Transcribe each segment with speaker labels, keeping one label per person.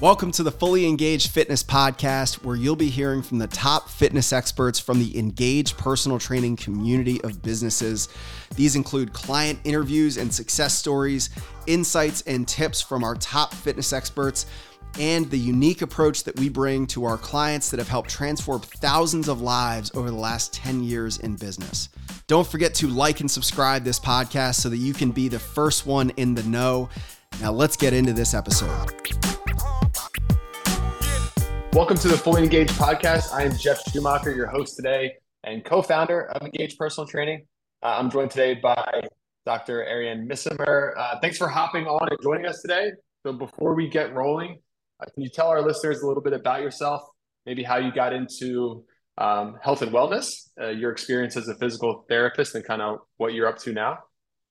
Speaker 1: Welcome to the Fully Engaged Fitness Podcast, where you'll be hearing from the top fitness experts from the engaged personal training community of businesses. These include client interviews and success stories, insights and tips from our top fitness experts, and the unique approach that we bring to our clients that have helped transform thousands of lives over the last 10 years in business. Don't forget to like and subscribe this podcast so that you can be the first one in the know. Now, let's get into this episode.
Speaker 2: Welcome to the Fully Engaged podcast. I am Jeff Schumacher, your host today and co founder of Engaged Personal Training. Uh, I'm joined today by Dr. Arianne Missimer. Uh, thanks for hopping on and joining us today. So, before we get rolling, uh, can you tell our listeners a little bit about yourself, maybe how you got into um, health and wellness, uh, your experience as a physical therapist, and kind of what you're up to now?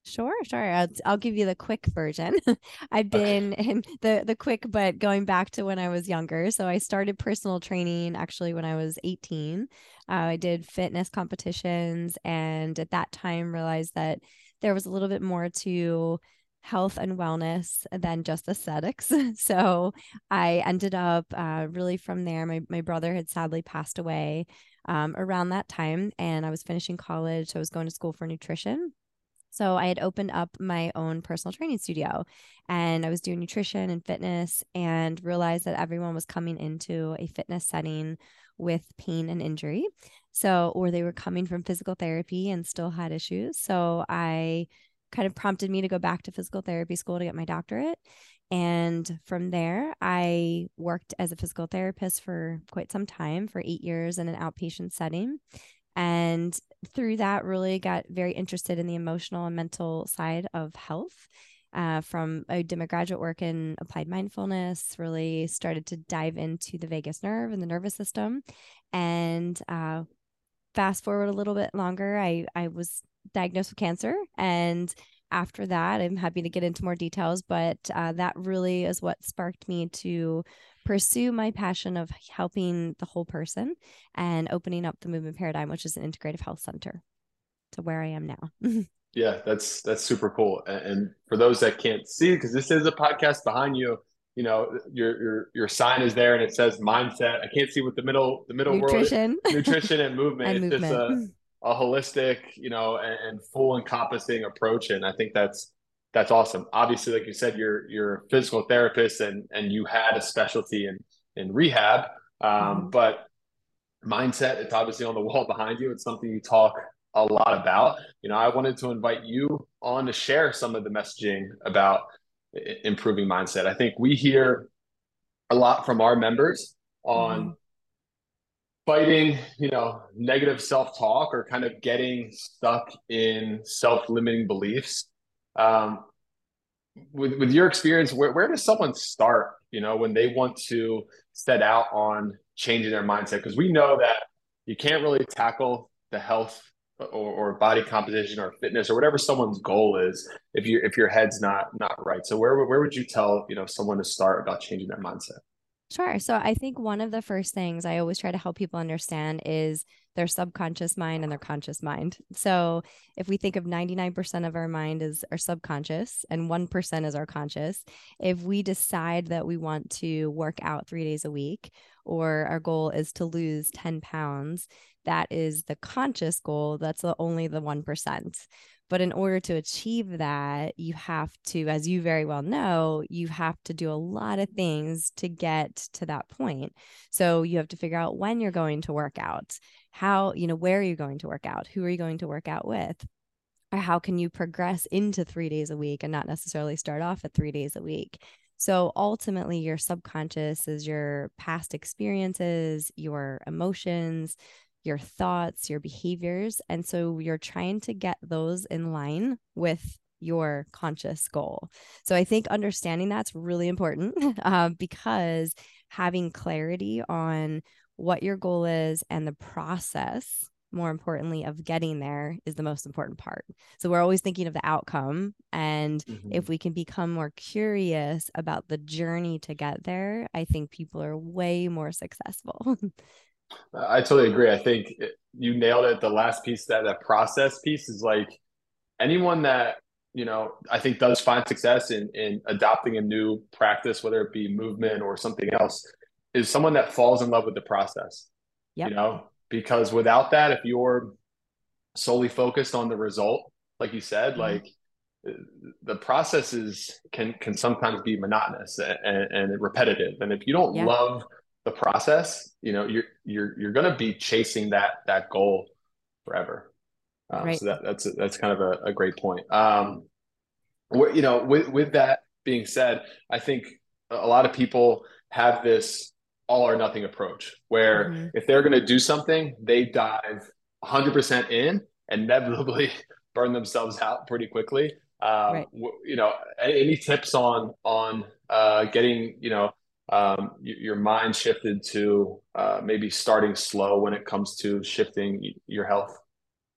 Speaker 3: Sure, sure. I'll, I'll give you the quick version. I've been okay. in the the quick, but going back to when I was younger. So I started personal training actually when I was 18. Uh, I did fitness competitions, and at that time realized that there was a little bit more to health and wellness than just aesthetics. so I ended up uh, really from there. My my brother had sadly passed away um, around that time, and I was finishing college. So I was going to school for nutrition so I had opened up my own personal training studio and I was doing nutrition and fitness and realized that everyone was coming into a fitness setting with pain and injury. So, or they were coming from physical therapy and still had issues. So I kind of prompted me to go back to physical therapy school to get my doctorate. And from there, I worked as a physical therapist for quite some time for eight years in an outpatient setting and through that really got very interested in the emotional and mental side of health uh, from I did my graduate work in applied mindfulness, really started to dive into the vagus nerve and the nervous system. And uh, fast forward a little bit longer, I, I was diagnosed with cancer. And after that, I'm happy to get into more details, but uh, that really is what sparked me to pursue my passion of helping the whole person and opening up the movement paradigm, which is an integrative health center to where I am now.
Speaker 2: yeah, that's that's super cool. And for those that can't see, because this is a podcast behind you, you know, your your your sign is there and it says mindset. I can't see what the middle the middle
Speaker 3: nutrition.
Speaker 2: world nutrition and movement.
Speaker 3: and
Speaker 2: it's
Speaker 3: movement.
Speaker 2: just a, a holistic, you know, and, and full encompassing approach. And I think that's that's awesome. Obviously, like you said, you're you're a physical therapist and and you had a specialty in in rehab. Um, mm-hmm. But mindset, it's obviously on the wall behind you. It's something you talk a lot about. You know, I wanted to invite you on to share some of the messaging about improving mindset. I think we hear a lot from our members on mm-hmm. fighting, you know, negative self-talk or kind of getting stuck in self-limiting beliefs um, with with your experience, where where does someone start? You know, when they want to set out on changing their mindset, because we know that you can't really tackle the health or, or body composition or fitness or whatever someone's goal is if you if your head's not not right. So where where would you tell you know someone to start about changing their mindset?
Speaker 3: Sure. So I think one of the first things I always try to help people understand is their subconscious mind and their conscious mind. So if we think of 99% of our mind is our subconscious and 1% is our conscious, if we decide that we want to work out three days a week or our goal is to lose 10 pounds, that is the conscious goal. That's the, only the 1%. But in order to achieve that, you have to, as you very well know, you have to do a lot of things to get to that point. So you have to figure out when you're going to work out, how, you know, where are you going to work out? Who are you going to work out with? Or how can you progress into three days a week and not necessarily start off at three days a week? So ultimately, your subconscious is your past experiences, your emotions, your thoughts, your behaviors. And so you're trying to get those in line with your conscious goal. So I think understanding that's really important uh, because having clarity on what your goal is and the process more importantly of getting there is the most important part so we're always thinking of the outcome and mm-hmm. if we can become more curious about the journey to get there i think people are way more successful
Speaker 2: I totally agree. I think you nailed it. The last piece that that process piece is like anyone that you know, I think does find success in in adopting a new practice, whether it be movement or something else, is someone that falls in love with the process. Yep. You know, because without that, if you're solely focused on the result, like you said, mm-hmm. like the processes can can sometimes be monotonous and, and repetitive. And if you don't yeah. love the process, you know, you're you're you're going to be chasing that that goal forever. Um, right. So that, that's that's kind of a, a great point. Um, you know, with with that being said, I think a lot of people have this all or nothing approach where mm-hmm. if they're going to do something, they dive 100% in and inevitably burn themselves out pretty quickly. Um, right. You know, any tips on on uh, getting you know um, your mind shifted to uh, maybe starting slow when it comes to shifting your health?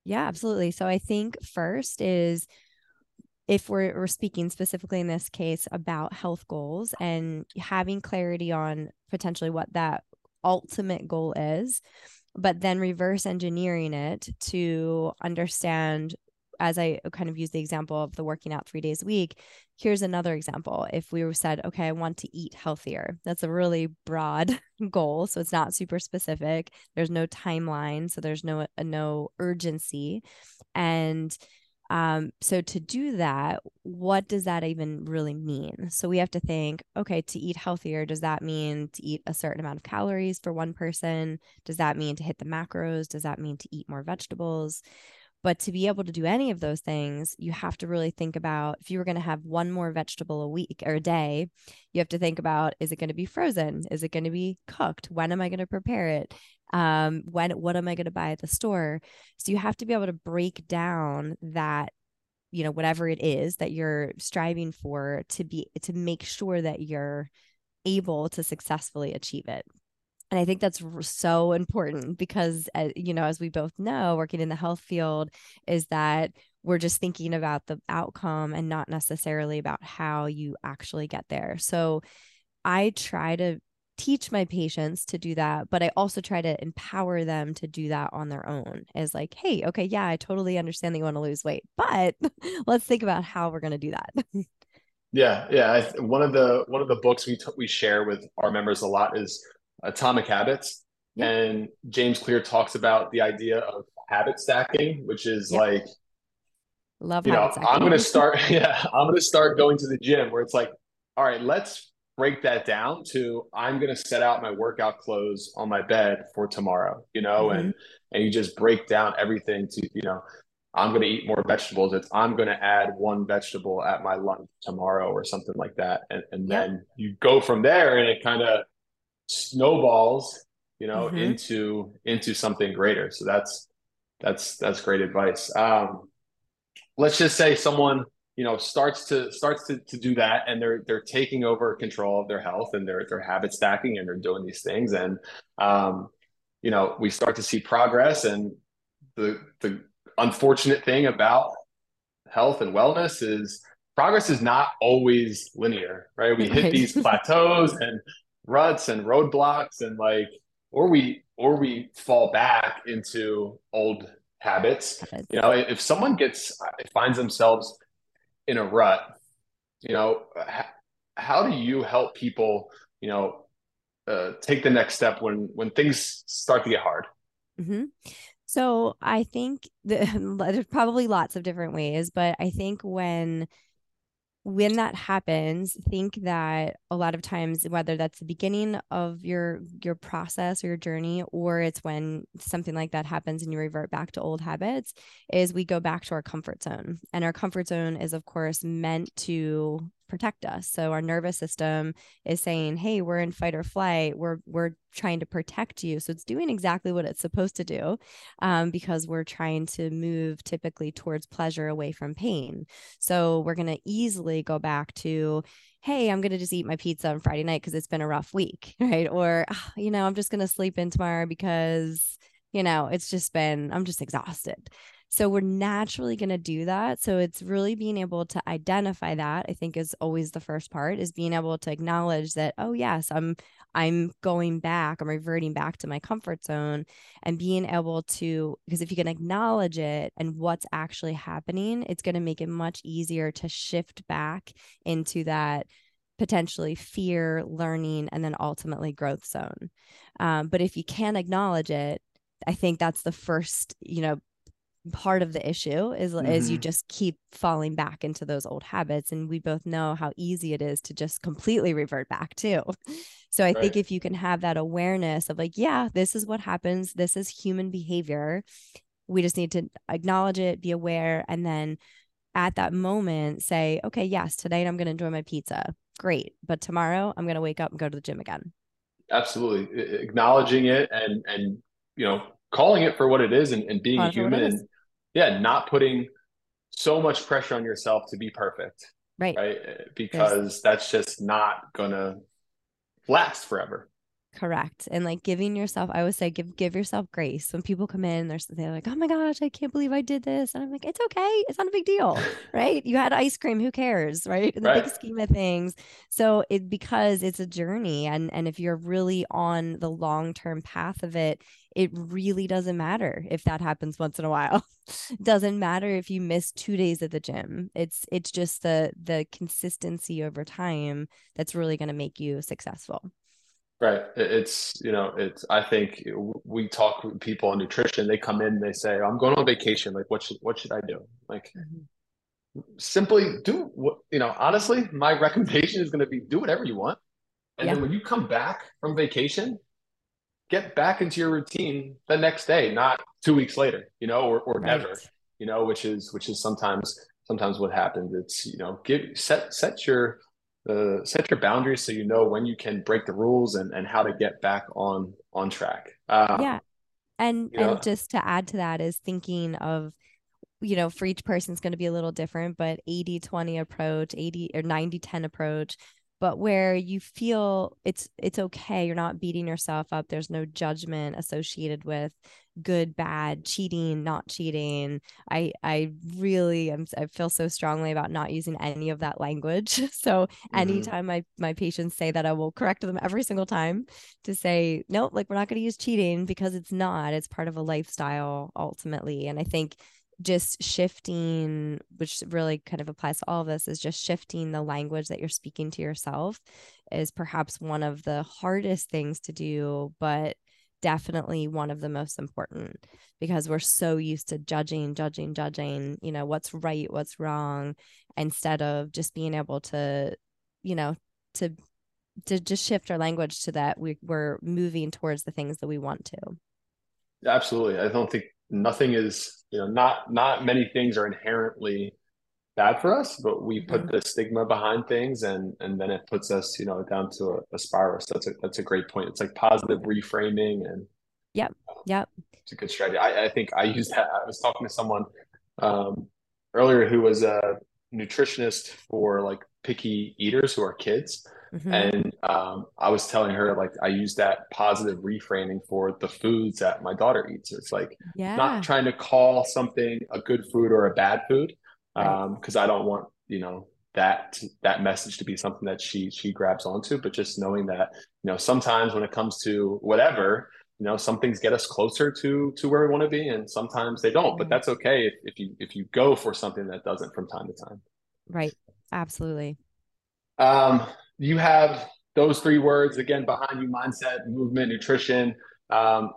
Speaker 3: Yeah, absolutely. So I think first is if we're, we're speaking specifically in this case about health goals and having clarity on potentially what that ultimate goal is, but then reverse engineering it to understand as I kind of use the example of the working out three days a week, here's another example. If we said, okay, I want to eat healthier, that's a really broad goal. So it's not super specific. There's no timeline. So there's no, no urgency. And um, so to do that, what does that even really mean? So we have to think, okay, to eat healthier, does that mean to eat a certain amount of calories for one person? Does that mean to hit the macros? Does that mean to eat more vegetables? But to be able to do any of those things, you have to really think about if you were going to have one more vegetable a week or a day, you have to think about is it going to be frozen? Is it going to be cooked? When am I going to prepare it? Um, when what am I going to buy at the store? So you have to be able to break down that you know whatever it is that you're striving for to be to make sure that you're able to successfully achieve it and I think that's so important because, uh, you know, as we both know, working in the health field is that we're just thinking about the outcome and not necessarily about how you actually get there. So I try to teach my patients to do that, but I also try to empower them to do that on their own. As like, hey, okay, yeah, I totally understand that you want to lose weight, but let's think about how we're going to do that.
Speaker 2: yeah, yeah. one of the one of the books we t- we share with our members a lot is Atomic Habits. Yep. And James Clear talks about the idea of habit stacking, which is yep. like,
Speaker 3: love
Speaker 2: you know, stacking. I'm going to start, yeah, I'm going to start going to the gym where it's like, all right, let's break that down to I'm going to set out my workout clothes on my bed for tomorrow, you know, mm-hmm. and, and you just break down everything to, you know, I'm going to eat more vegetables. It's I'm going to add one vegetable at my lunch tomorrow or something like that. And, and then you go from there and it kind of, snowballs you know mm-hmm. into into something greater so that's that's that's great advice um let's just say someone you know starts to starts to, to do that and they're they're taking over control of their health and they're they're habit stacking and they're doing these things and um you know we start to see progress and the the unfortunate thing about health and wellness is progress is not always linear right? We hit these plateaus and ruts and roadblocks and like or we or we fall back into old habits. You know if someone gets finds themselves in a rut you know how do you help people you know uh, take the next step when when things start to get hard
Speaker 3: mm-hmm. so i think the, there's probably lots of different ways but i think when when that happens think that a lot of times whether that's the beginning of your your process or your journey or it's when something like that happens and you revert back to old habits is we go back to our comfort zone. And our comfort zone is of course meant to protect us. So our nervous system is saying, "Hey, we're in fight or flight. We're we're trying to protect you." So it's doing exactly what it's supposed to do, um, because we're trying to move typically towards pleasure away from pain. So we're going to easily go back to, "Hey, I'm going to just eat my pizza on Friday night because it's been a rough week," right? Or, oh, you know, I'm just going to sleep in tomorrow because you know it's just been I'm just exhausted. So we're naturally going to do that. So it's really being able to identify that, I think is always the first part is being able to acknowledge that, oh yes, I'm I'm going back, I'm reverting back to my comfort zone and being able to, because if you can acknowledge it and what's actually happening, it's going to make it much easier to shift back into that potentially fear, learning, and then ultimately growth zone. Um, but if you can't acknowledge it, I think that's the first, you know, part of the issue is mm-hmm. is you mm-hmm. just keep falling back into those old habits and we both know how easy it is to just completely revert back too so i right. think if you can have that awareness of like yeah this is what happens this is human behavior we just need to acknowledge it be aware and then at that moment say okay yes tonight i'm going to enjoy my pizza great but tomorrow i'm going to wake up and go to the gym again
Speaker 2: absolutely acknowledging it and and you know calling it for what it is and, and being human and yeah, not putting so much pressure on yourself to be perfect.
Speaker 3: Right.
Speaker 2: Right. Because that's just not gonna last forever.
Speaker 3: Correct. And like giving yourself, I would say give give yourself grace. When people come in, they're they're like, Oh my gosh, I can't believe I did this. And I'm like, it's okay. It's not a big deal. right. You had ice cream, who cares? Right. In the right. big scheme of things. So it because it's a journey. And and if you're really on the long-term path of it, it really doesn't matter if that happens once in a while. doesn't matter if you miss two days at the gym. It's it's just the the consistency over time that's really going to make you successful.
Speaker 2: Right. It's, you know, it's, I think we talk with people on nutrition, they come in, they say, I'm going on vacation. Like, what should, what should I do? Like, mm-hmm. simply do what, you know, honestly, my recommendation is going to be do whatever you want. And yeah. then when you come back from vacation, get back into your routine the next day, not two weeks later, you know, or, or right. never, you know, which is, which is sometimes, sometimes what happens. It's, you know, give, set, set your, uh, set your boundaries so you know when you can break the rules and, and how to get back on on track
Speaker 3: um, yeah and and know, just to add to that is thinking of you know for each person it's going to be a little different but 80 20 approach 80 or 90 10 approach but where you feel it's it's okay you're not beating yourself up there's no judgment associated with good bad cheating not cheating. I i really am i feel so strongly about not using any of that language. So mm-hmm. anytime my my patients say that i will correct them every single time to say no like we're not going to use cheating because it's not it's part of a lifestyle ultimately. And i think just shifting, which really kind of applies to all of this, is just shifting the language that you're speaking to yourself is perhaps one of the hardest things to do, but definitely one of the most important because we're so used to judging, judging, judging, you know, what's right, what's wrong, instead of just being able to, you know, to to just shift our language to that we, we're moving towards the things that we want to.
Speaker 2: Absolutely. I don't think nothing is you know not not many things are inherently bad for us but we put mm-hmm. the stigma behind things and and then it puts us you know down to a, a spiral. So that's a that's a great point. It's like positive reframing and
Speaker 3: yep yep.
Speaker 2: it's a good strategy. I, I think i used that i was talking to someone um, earlier who was a nutritionist for like picky eaters who are kids Mm-hmm. And um, I was telling her like I use that positive reframing for the foods that my daughter eats. It's like yeah. not trying to call something a good food or a bad food because um, I don't want you know that that message to be something that she she grabs onto. But just knowing that you know sometimes when it comes to whatever you know some things get us closer to to where we want to be and sometimes they don't but that's okay if, if you if you go for something that doesn't from time to time
Speaker 3: right absolutely
Speaker 2: um you have those three words again behind you mindset movement nutrition. Um,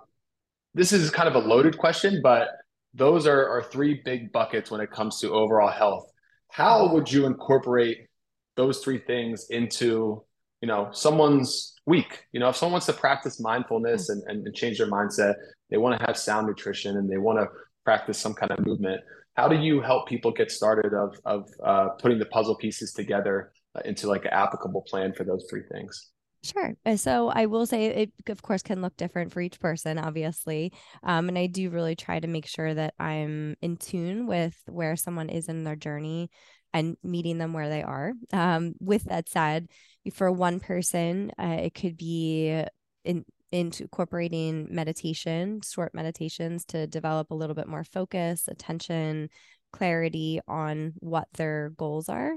Speaker 2: this is kind of a loaded question but those are, are three big buckets when it comes to overall health. How would you incorporate those three things into you know someone's week? You know if someone wants to practice mindfulness and, and, and change their mindset they want to have sound nutrition and they want to practice some kind of movement how do you help people get started of, of uh, putting the puzzle pieces together into like an applicable plan for those three things?
Speaker 3: Sure. Uh, so I will say it, of course, can look different for each person, obviously. Um, and I do really try to make sure that I'm in tune with where someone is in their journey and meeting them where they are. Um, with that said, for one person, uh, it could be in incorporating meditation, short meditations to develop a little bit more focus, attention, clarity on what their goals are.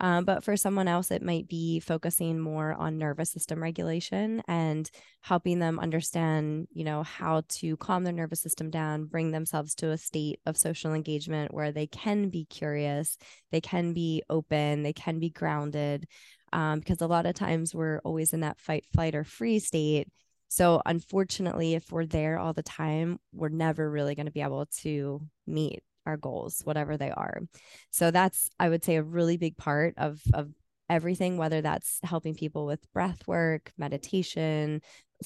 Speaker 3: Um, but for someone else, it might be focusing more on nervous system regulation and helping them understand, you know, how to calm their nervous system down, bring themselves to a state of social engagement where they can be curious, they can be open, they can be grounded. Um, because a lot of times we're always in that fight, flight, or free state. So, unfortunately, if we're there all the time, we're never really going to be able to meet our goals, whatever they are. So that's, I would say, a really big part of of everything, whether that's helping people with breath work, meditation,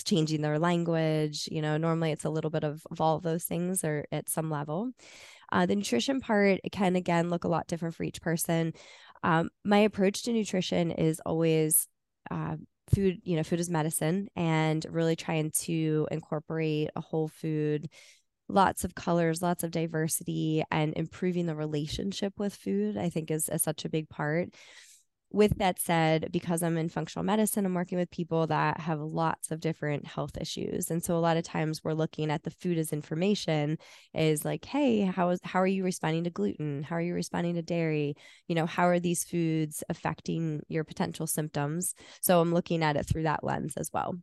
Speaker 3: changing their language. You know, normally it's a little bit of, of all of those things or at some level. Uh, the nutrition part it can again look a lot different for each person. Um, my approach to nutrition is always uh, food, you know, food is medicine and really trying to incorporate a whole food lots of colors, lots of diversity, and improving the relationship with food, I think is, is such a big part. With that said, because I'm in functional medicine, I'm working with people that have lots of different health issues. And so a lot of times we're looking at the food as information is like, hey, how is how are you responding to gluten? How are you responding to dairy? You know, how are these foods affecting your potential symptoms? So I'm looking at it through that lens as well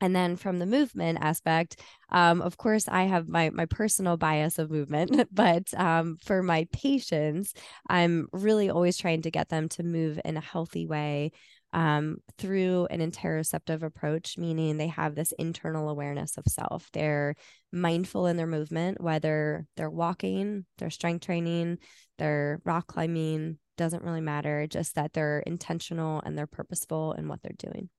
Speaker 3: and then from the movement aspect um, of course i have my my personal bias of movement but um, for my patients i'm really always trying to get them to move in a healthy way um, through an interoceptive approach meaning they have this internal awareness of self. They're mindful in their movement whether they're walking they're strength training they're rock climbing doesn't really matter just that they're intentional and they're purposeful in what they're doing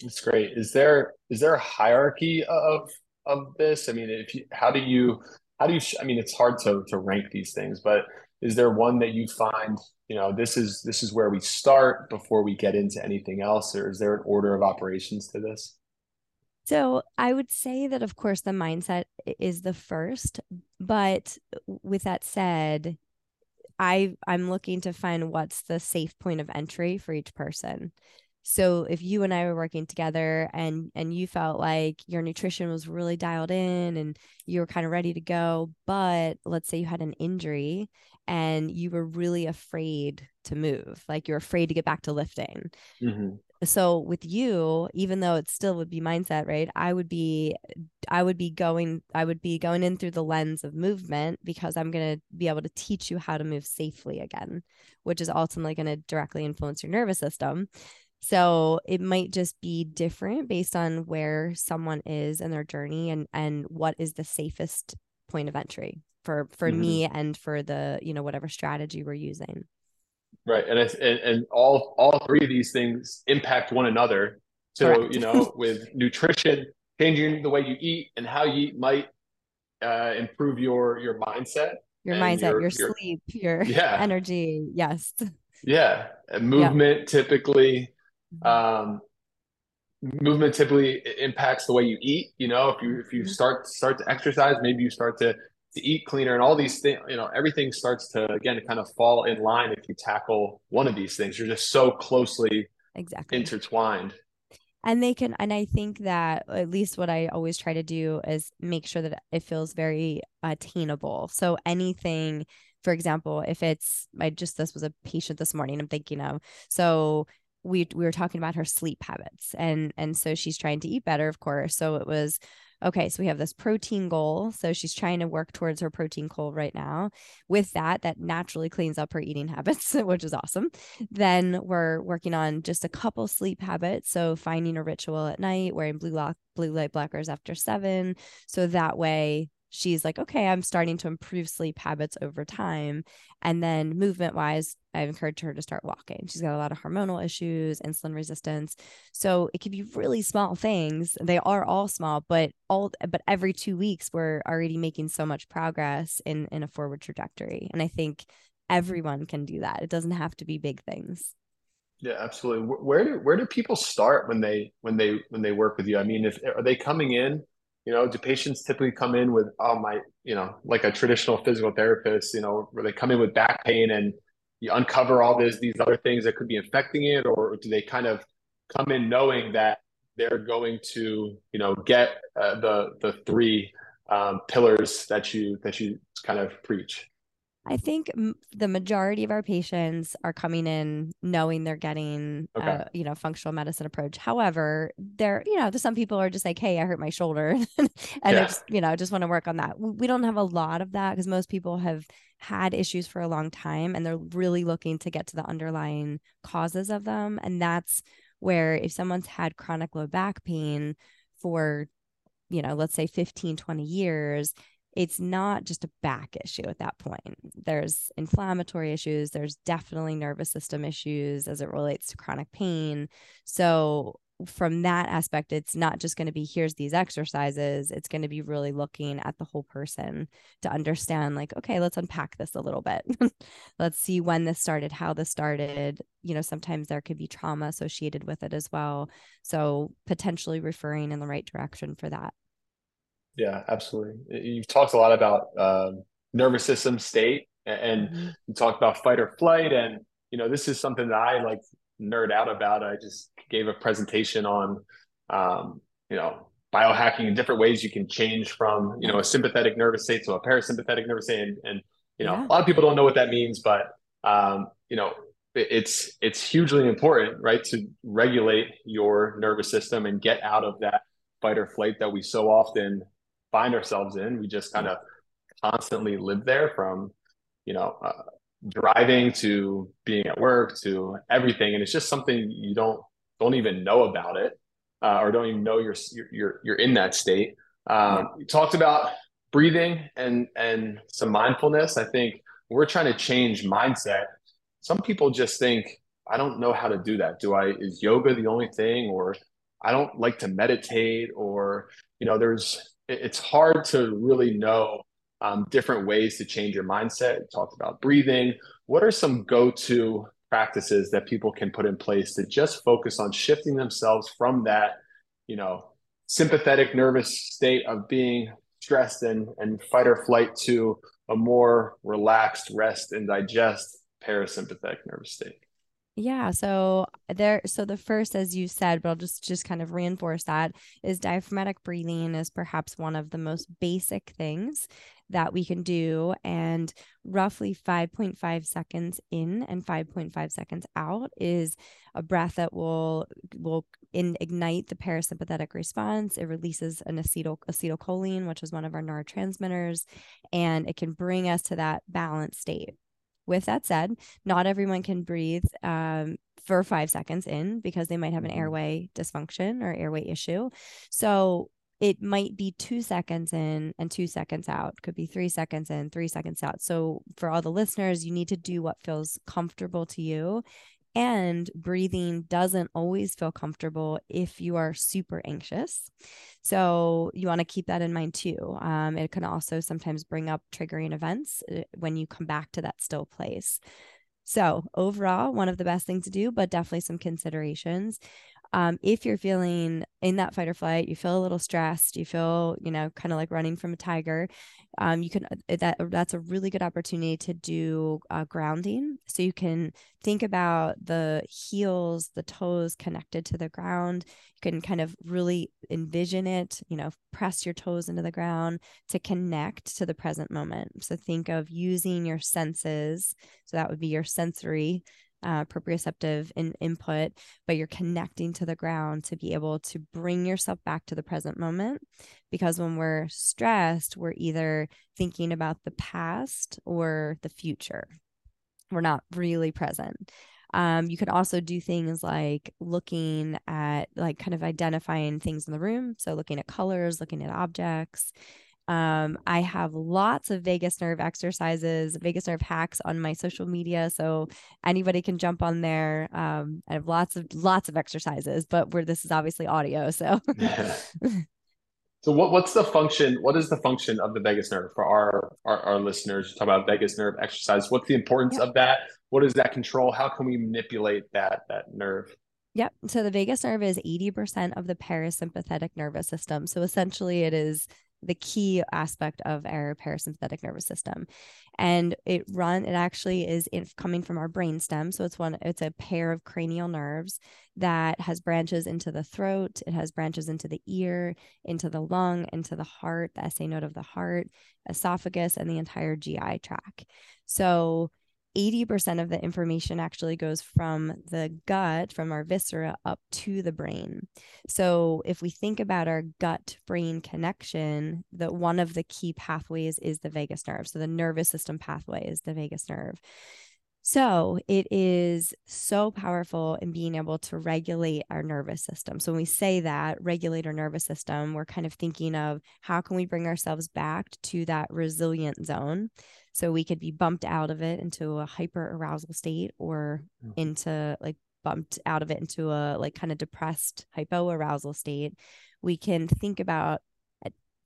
Speaker 2: that's great. Is there is there a hierarchy of of this? I mean, if you, how do you how do you? I mean, it's hard to to rank these things, but is there one that you find you know this is this is where we start before we get into anything else, or is there an order of operations to this?
Speaker 3: So I would say that, of course, the mindset is the first. But with that said, I I'm looking to find what's the safe point of entry for each person. So if you and I were working together and and you felt like your nutrition was really dialed in and you were kind of ready to go, but let's say you had an injury and you were really afraid to move, like you're afraid to get back to lifting. Mm-hmm. So with you, even though it still would be mindset, right? I would be I would be going I would be going in through the lens of movement because I'm going to be able to teach you how to move safely again, which is ultimately going to directly influence your nervous system. So it might just be different based on where someone is in their journey and and what is the safest point of entry for for mm-hmm. me and for the you know whatever strategy we're using.
Speaker 2: Right, and and, and all all three of these things impact one another. So Correct. you know, with nutrition, changing the way you eat and how you eat might uh, improve your your mindset,
Speaker 3: your mindset, your, your sleep, your yeah. energy. Yes.
Speaker 2: Yeah, movement yeah. typically. Um, movement typically impacts the way you eat. You know, if you if you mm-hmm. start start to exercise, maybe you start to to eat cleaner, and all these things. You know, everything starts to again kind of fall in line if you tackle one of these things. You're just so closely
Speaker 3: exactly
Speaker 2: intertwined.
Speaker 3: And they can, and I think that at least what I always try to do is make sure that it feels very attainable. So anything, for example, if it's I just this was a patient this morning I'm thinking of. So we we were talking about her sleep habits and and so she's trying to eat better of course. So it was okay so we have this protein goal. So she's trying to work towards her protein goal right now. With that that naturally cleans up her eating habits which is awesome. Then we're working on just a couple sleep habits. So finding a ritual at night wearing blue lock blue light blockers after 7 so that way she's like, okay, I'm starting to improve sleep habits over time. And then movement wise, I've encouraged her to start walking. She's got a lot of hormonal issues, insulin resistance. So it could be really small things. They are all small, but all but every two weeks we're already making so much progress in in a forward trajectory. And I think everyone can do that. It doesn't have to be big things.
Speaker 2: Yeah, absolutely. Where do where do people start when they when they when they work with you? I mean, if are they coming in you know, do patients typically come in with, oh my, you know, like a traditional physical therapist, you know, where they come in with back pain and you uncover all these these other things that could be infecting it, or do they kind of come in knowing that they're going to you know get uh, the the three um, pillars that you that you kind of preach?
Speaker 3: I think m- the majority of our patients are coming in knowing they're getting, okay. uh, you know, functional medicine approach. However, there, you know, some people are just like, "Hey, I hurt my shoulder," and yeah. I just, you know, just want to work on that. We don't have a lot of that because most people have had issues for a long time, and they're really looking to get to the underlying causes of them, and that's where if someone's had chronic low back pain for you know let's say 15 20 years it's not just a back issue at that point. There's inflammatory issues, there's definitely nervous system issues as it relates to chronic pain. So, from that aspect, it's not just going to be here's these exercises, it's going to be really looking at the whole person to understand, like, okay, let's unpack this a little bit. let's see when this started, how this started. You know, sometimes there could be trauma associated with it as well. So, potentially referring in the right direction for that.
Speaker 2: Yeah, absolutely. You've talked a lot about um, nervous system state, and mm-hmm. you talked about fight or flight, and you know this is something that I like nerd out about. I just gave a presentation on, um, you know, biohacking and different ways you can change from you know a sympathetic nervous state to a parasympathetic nervous state, and, and you know yeah. a lot of people don't know what that means, but um, you know it's it's hugely important, right, to regulate your nervous system and get out of that fight or flight that we so often find ourselves in. We just kind of constantly live there from, you know, uh, driving to being at work to everything, and it's just something you don't don't even know about it, uh, or don't even know you're you're you're in that state. Um, you talked about breathing and and some mindfulness. I think we're trying to change mindset. Some people just think, I don't know how to do that. Do I is yoga the only thing, or I don't like to meditate, or you know, there's it's hard to really know um, different ways to change your mindset. talked about breathing. What are some go-to practices that people can put in place to just focus on shifting themselves from that, you know, sympathetic nervous state of being stressed and, and fight or flight to a more relaxed rest and digest parasympathetic nervous state?
Speaker 3: Yeah, so there so the first as you said, but I'll just just kind of reinforce that is diaphragmatic breathing is perhaps one of the most basic things that we can do and roughly 5.5 seconds in and 5.5 seconds out is a breath that will will in, ignite the parasympathetic response. It releases an acetyl acetylcholine which is one of our neurotransmitters and it can bring us to that balanced state with that said, not everyone can breathe um, for five seconds in because they might have an mm-hmm. airway dysfunction or airway issue. So it might be two seconds in and two seconds out could be three seconds in three seconds out so for all the listeners you need to do what feels comfortable to you and breathing doesn't always feel comfortable if you are super anxious. So you want to keep that in mind too. Um, it can also sometimes bring up triggering events uh, when you come back to that still place. So, overall, one of the best things to do, but definitely some considerations um, if you're feeling in that fight or flight, you feel a little stressed, you feel, you know, kind of like running from a tiger, um, you can uh, that that's a really good opportunity to do uh, grounding. So you can think about the heels, the toes connected to the ground. You can kind of really envision it, you know, press your toes into the ground to connect to the present moment. So think of using your senses. So that would be your sensory uh, proprioceptive in input, but you're connecting to the ground to be able to bring yourself back to the present moment. Because when we're stressed, we're either thinking about the past or the future. We're not really present. Um, you can also do things like looking at, like, kind of identifying things in the room. So, looking at colors, looking at objects, um, I have lots of vagus nerve exercises, vagus nerve hacks on my social media, so anybody can jump on there. Um, I have lots of lots of exercises, but where this is obviously audio, so.
Speaker 2: So what, what's the function? What is the function of the vagus nerve for our our, our listeners? Talk about vagus nerve exercise. What's the importance of that? What does that control? How can we manipulate that that nerve?
Speaker 3: Yep. So the vagus nerve is 80% of the parasympathetic nervous system. So essentially, it is the key aspect of our parasympathetic nervous system. And it run it actually is in, coming from our brain stem. So it's one it's a pair of cranial nerves that has branches into the throat it has branches into the ear into the lung into the heart the sa node of the heart esophagus and the entire gi tract. So 80% of the information actually goes from the gut, from our viscera, up to the brain. So if we think about our gut brain connection, that one of the key pathways is the vagus nerve. So the nervous system pathway is the vagus nerve. So it is so powerful in being able to regulate our nervous system. So when we say that, regulate our nervous system, we're kind of thinking of how can we bring ourselves back to that resilient zone so we could be bumped out of it into a hyper arousal state or mm-hmm. into like bumped out of it into a like kind of depressed hypo arousal state. We can think about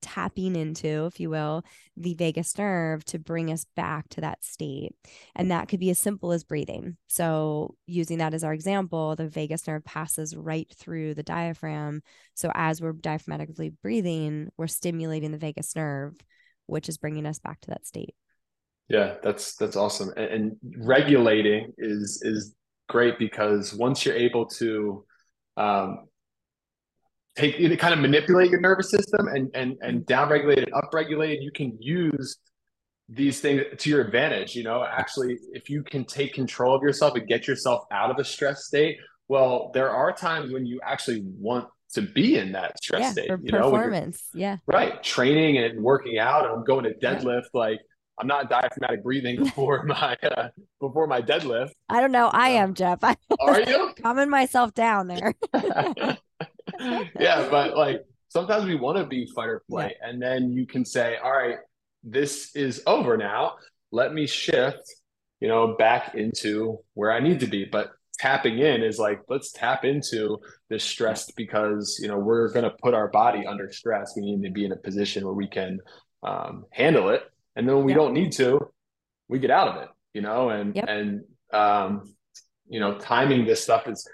Speaker 3: tapping into, if you will, the vagus nerve to bring us back to that state. And that could be as simple as breathing. So, using that as our example, the vagus nerve passes right through the diaphragm. So, as we're diaphragmatically breathing, we're stimulating the vagus nerve, which is bringing us back to that state.
Speaker 2: Yeah, that's that's awesome. And, and, regulating is is great because once you're able to um, take you kind of manipulate your nervous system and and and downregulate and upregulate, you can use these things to your advantage. You know, actually, if you can take control of yourself and get yourself out of a stress state, well, there are times when you actually want to be in that stress
Speaker 3: yeah,
Speaker 2: state. You
Speaker 3: performance, yeah.
Speaker 2: Right. Training and working out and I'm going to deadlift, yeah. like I'm not diaphragmatic breathing before my uh, before my deadlift.
Speaker 3: I don't know. I am Jeff. I,
Speaker 2: are you
Speaker 3: calming myself down there?
Speaker 2: yeah, but like sometimes we want to be fight or flight, yeah. and then you can say, "All right, this is over now. Let me shift, you know, back into where I need to be." But tapping in is like, let's tap into this stress because you know we're going to put our body under stress. We need to be in a position where we can um, handle it and then when we yep. don't need to we get out of it you know and yep. and um you know timing this stuff is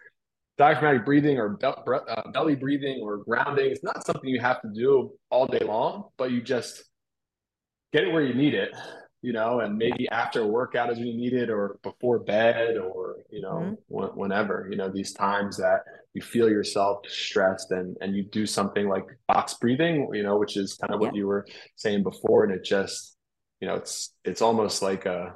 Speaker 2: diaphragmatic breathing or be- uh, belly breathing or grounding it's not something you have to do all day long but you just get it where you need it you know and maybe after a workout as you need it or before bed or you know mm-hmm. wh- whenever you know these times that you feel yourself stressed and and you do something like box breathing you know which is kind of what you were saying before and it just you know, it's it's almost like a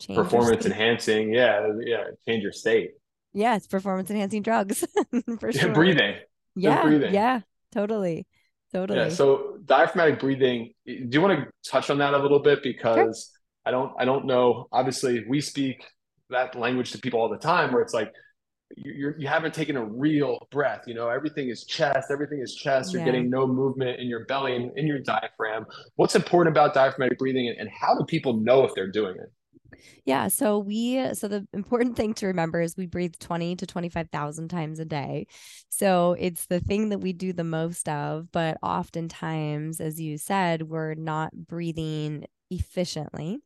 Speaker 2: change performance enhancing. Yeah, yeah, change your state.
Speaker 3: Yeah, it's performance enhancing drugs for sure.
Speaker 2: Yeah, breathing.
Speaker 3: Yeah, breathing. yeah, totally, totally.
Speaker 2: Yeah. So diaphragmatic breathing. Do you want to touch on that a little bit because sure. I don't I don't know. Obviously, we speak that language to people all the time, where it's like you're, you haven't taken a real breath. You know, everything is chest, everything is chest. You're yeah. getting no movement in your belly and in your diaphragm. What's important about diaphragmatic breathing and, and how do people know if they're doing it?
Speaker 3: Yeah, so we so the important thing to remember is we breathe 20 to 25,000 times a day. So it's the thing that we do the most of, but oftentimes as you said, we're not breathing efficiently.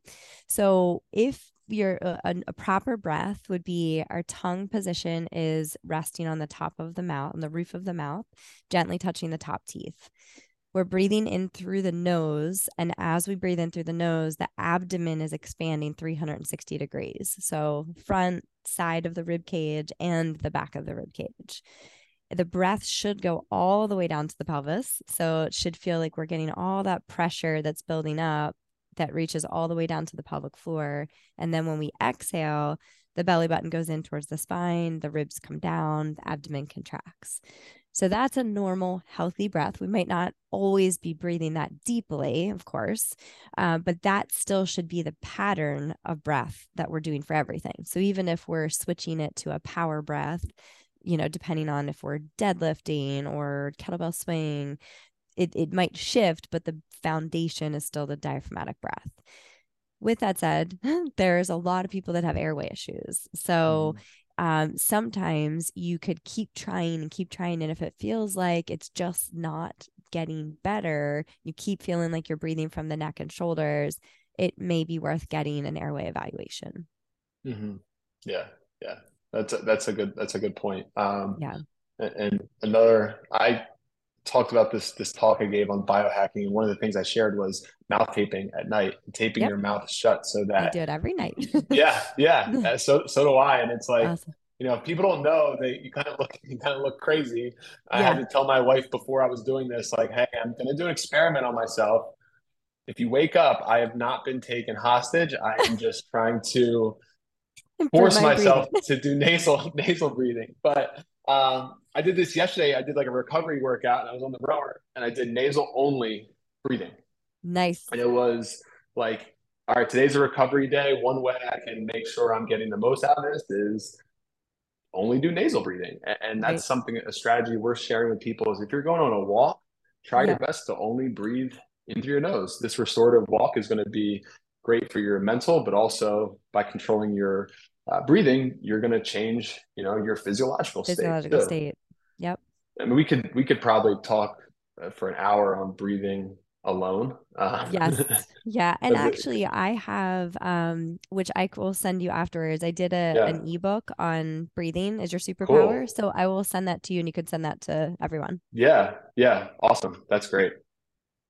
Speaker 3: So if your uh, a, a, proper breath would be our tongue position is resting on the top of the mouth on the roof of the mouth gently touching the top teeth we're breathing in through the nose and as we breathe in through the nose the abdomen is expanding 360 degrees so front side of the rib cage and the back of the rib cage the breath should go all the way down to the pelvis so it should feel like we're getting all that pressure that's building up that reaches all the way down to the pelvic floor. And then when we exhale, the belly button goes in towards the spine, the ribs come down, the abdomen contracts. So that's a normal, healthy breath. We might not always be breathing that deeply, of course, uh, but that still should be the pattern of breath that we're doing for everything. So even if we're switching it to a power breath, you know, depending on if we're deadlifting or kettlebell swing, it, it might shift, but the foundation is still the diaphragmatic breath. With that said, there's a lot of people that have airway issues. So mm. Um, sometimes you could keep trying and keep trying. And if it feels like it's just not getting better, you keep feeling like you're breathing from the neck and shoulders, it may be worth getting an airway evaluation.
Speaker 2: Mm-hmm. Yeah. Yeah. That's a, that's a good, that's a good point. Um,
Speaker 3: yeah.
Speaker 2: And another, I talked about this this talk I gave on biohacking, and one of the things I shared was mouth taping at night, taping yep. your mouth shut so that
Speaker 3: I do it every night.
Speaker 2: yeah, yeah. Uh, so so do I, and it's like. Awesome. You know, people don't know that you kind of look you kind of look crazy. I had to tell my wife before I was doing this, like, hey, I'm gonna do an experiment on myself. If you wake up, I have not been taken hostage. I am just trying to force myself to do nasal nasal breathing. But um, I did this yesterday. I did like a recovery workout and I was on the rower and I did nasal only breathing.
Speaker 3: Nice.
Speaker 2: And it was like, all right, today's a recovery day. One way I can make sure I'm getting the most out of this is only do nasal breathing. And that's right. something, a strategy we're sharing with people is if you're going on a walk, try yeah. your best to only breathe into your nose. This restorative walk is going to be great for your mental, but also by controlling your uh, breathing, you're going to change, you know, your physiological,
Speaker 3: physiological state. state. Yep.
Speaker 2: I mean, we could we could probably talk uh, for an hour on breathing alone.
Speaker 3: Uh, yes. Yeah. And actually I have um which I will send you afterwards. I did a yeah. an ebook on breathing is your superpower. Cool. So I will send that to you and you could send that to everyone.
Speaker 2: Yeah. Yeah. Awesome. That's great.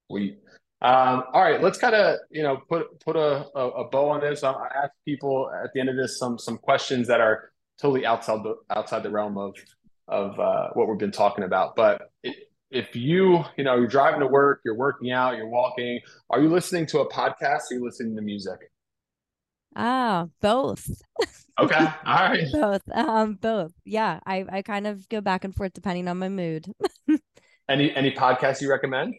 Speaker 2: We um, all right, let's kind of you know put put a, a, a bow on this. I ask people at the end of this some some questions that are totally outside the outside the realm of of uh, what we've been talking about. But if you you know you're driving to work, you're working out, you're walking, are you listening to a podcast? Or are you listening to music?
Speaker 3: Ah, both.
Speaker 2: Okay. All right.
Speaker 3: both. Um, both. Yeah. I, I kind of go back and forth depending on my mood.
Speaker 2: any any podcasts you recommend?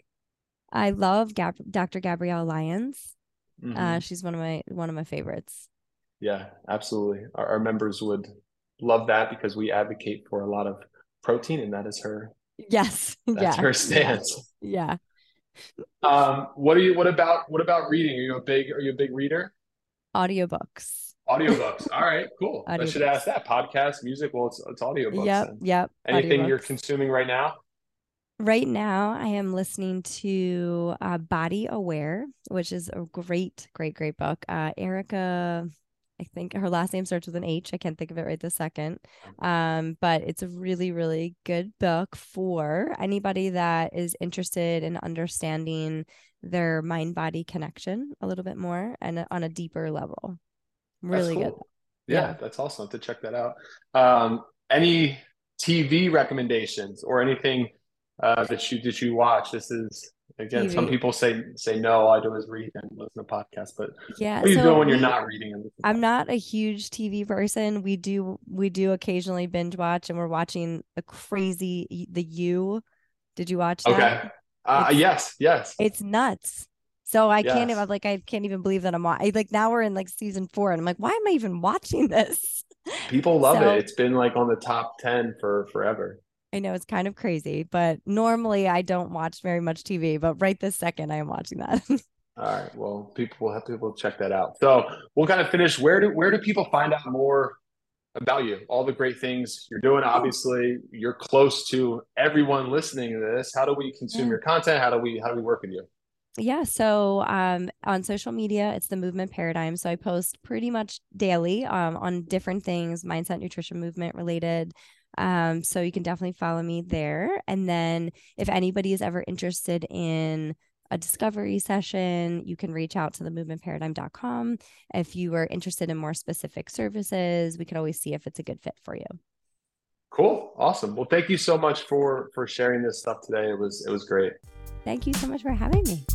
Speaker 3: I love Gab- Dr. Gabrielle Lyons. Mm-hmm. Uh, she's one of my one of my favorites.
Speaker 2: Yeah, absolutely. Our, our, members would love that because we advocate for a lot of protein, and that is her.
Speaker 3: Yes.
Speaker 2: That's
Speaker 3: yeah.
Speaker 2: her stance.
Speaker 3: Yeah.
Speaker 2: Um, what are you? What about what about reading? Are you a big Are you a big reader?
Speaker 3: Audiobooks.
Speaker 2: Audiobooks. All right, cool. I should ask that. Podcast, music. Well, it's it's audiobooks.
Speaker 3: Yep.
Speaker 2: Then.
Speaker 3: Yep.
Speaker 2: Anything audiobooks. you're consuming right now?
Speaker 3: Right now, I am listening to uh, Body Aware, which is a great, great, great book. Uh, Erica, I think her last name starts with an H. I can't think of it right this second. Um, but it's a really, really good book for anybody that is interested in understanding their mind body connection a little bit more and on a deeper level. Really cool. good.
Speaker 2: Yeah, yeah, that's awesome to check that out. Um, any TV recommendations or anything uh, that you that you watch? This is again, TV. some people say say no. I do is read and listen to podcasts, but
Speaker 3: yeah,
Speaker 2: what are you so doing when you're not reading?
Speaker 3: I'm not a huge TV person. We do we do occasionally binge watch, and we're watching a crazy The You. Did you watch that?
Speaker 2: Okay. Uh, yes, yes.
Speaker 3: It's nuts. So I yes. can't even like I can't even believe that I'm like now we're in like season four and I'm like why am I even watching this?
Speaker 2: People love so, it. It's been like on the top ten for forever.
Speaker 3: I know it's kind of crazy, but normally I don't watch very much TV, but right this second I am watching that.
Speaker 2: All right. Well, people will have people check that out. So we'll kind of finish. Where do where do people find out more about you? All the great things you're doing. Obviously, you're close to everyone listening to this. How do we consume yeah. your content? How do we how do we work with you?
Speaker 3: Yeah, so um, on social media, it's the movement paradigm. So I post pretty much daily um, on different things, mindset, nutrition, movement related. Um, so you can definitely follow me there. And then if anybody is ever interested in a discovery session, you can reach out to the movementparadigm.com. If you are interested in more specific services, we could always see if it's a good fit for you.
Speaker 2: Cool. Awesome. Well, thank you so much for for sharing this stuff today. It was it was great.
Speaker 3: Thank you so much for having me.